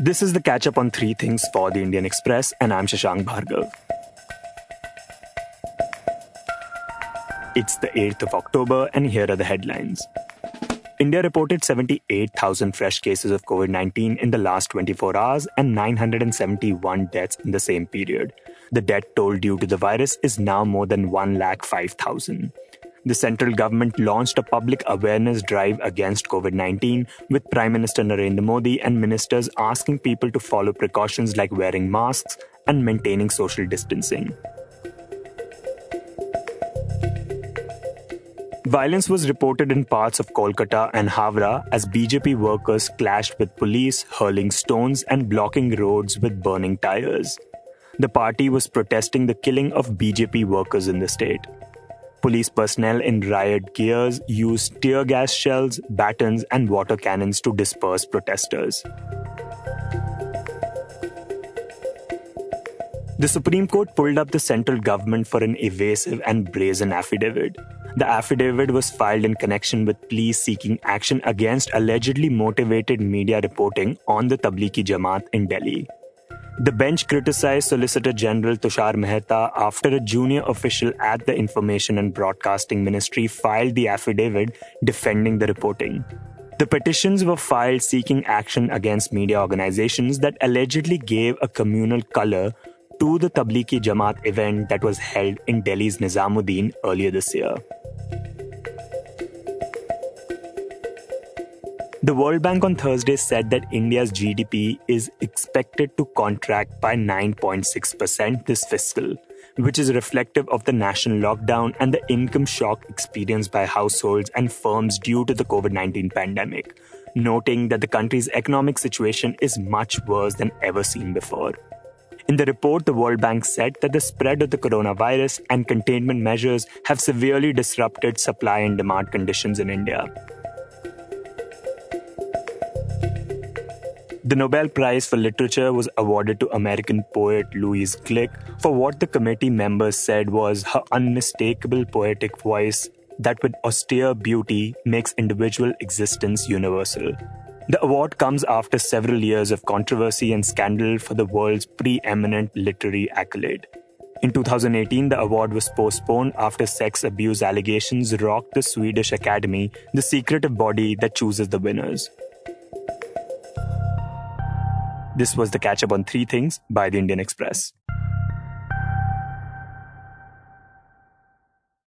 This is the catch up on three things for the Indian Express, and I'm Shashank Bhargav. It's the 8th of October, and here are the headlines. India reported 78,000 fresh cases of COVID 19 in the last 24 hours and 971 deaths in the same period. The death toll due to the virus is now more than 1,05,000 the central government launched a public awareness drive against COVID 19, with Prime Minister Narendra Modi and ministers asking people to follow precautions like wearing masks and maintaining social distancing. Violence was reported in parts of Kolkata and Howrah as BJP workers clashed with police, hurling stones and blocking roads with burning tires. The party was protesting the killing of BJP workers in the state. Police personnel in riot gears used tear gas shells, batons, and water cannons to disperse protesters. The Supreme Court pulled up the central government for an evasive and brazen affidavit. The affidavit was filed in connection with pleas seeking action against allegedly motivated media reporting on the Tablighi Jamaat in Delhi. The bench criticized Solicitor General Tushar Mehta after a junior official at the Information and Broadcasting Ministry filed the affidavit defending the reporting. The petitions were filed seeking action against media organizations that allegedly gave a communal color to the Tablighi Jamaat event that was held in Delhi's Nizamuddin earlier this year. The World Bank on Thursday said that India's GDP is expected to contract by 9.6% this fiscal, which is reflective of the national lockdown and the income shock experienced by households and firms due to the COVID 19 pandemic, noting that the country's economic situation is much worse than ever seen before. In the report, the World Bank said that the spread of the coronavirus and containment measures have severely disrupted supply and demand conditions in India. The Nobel Prize for Literature was awarded to American poet Louise Glück for what the committee members said was her unmistakable poetic voice that, with austere beauty, makes individual existence universal. The award comes after several years of controversy and scandal for the world's preeminent literary accolade. In 2018, the award was postponed after sex abuse allegations rocked the Swedish Academy, the secretive body that chooses the winners. This was the catch up on three things by the Indian Express.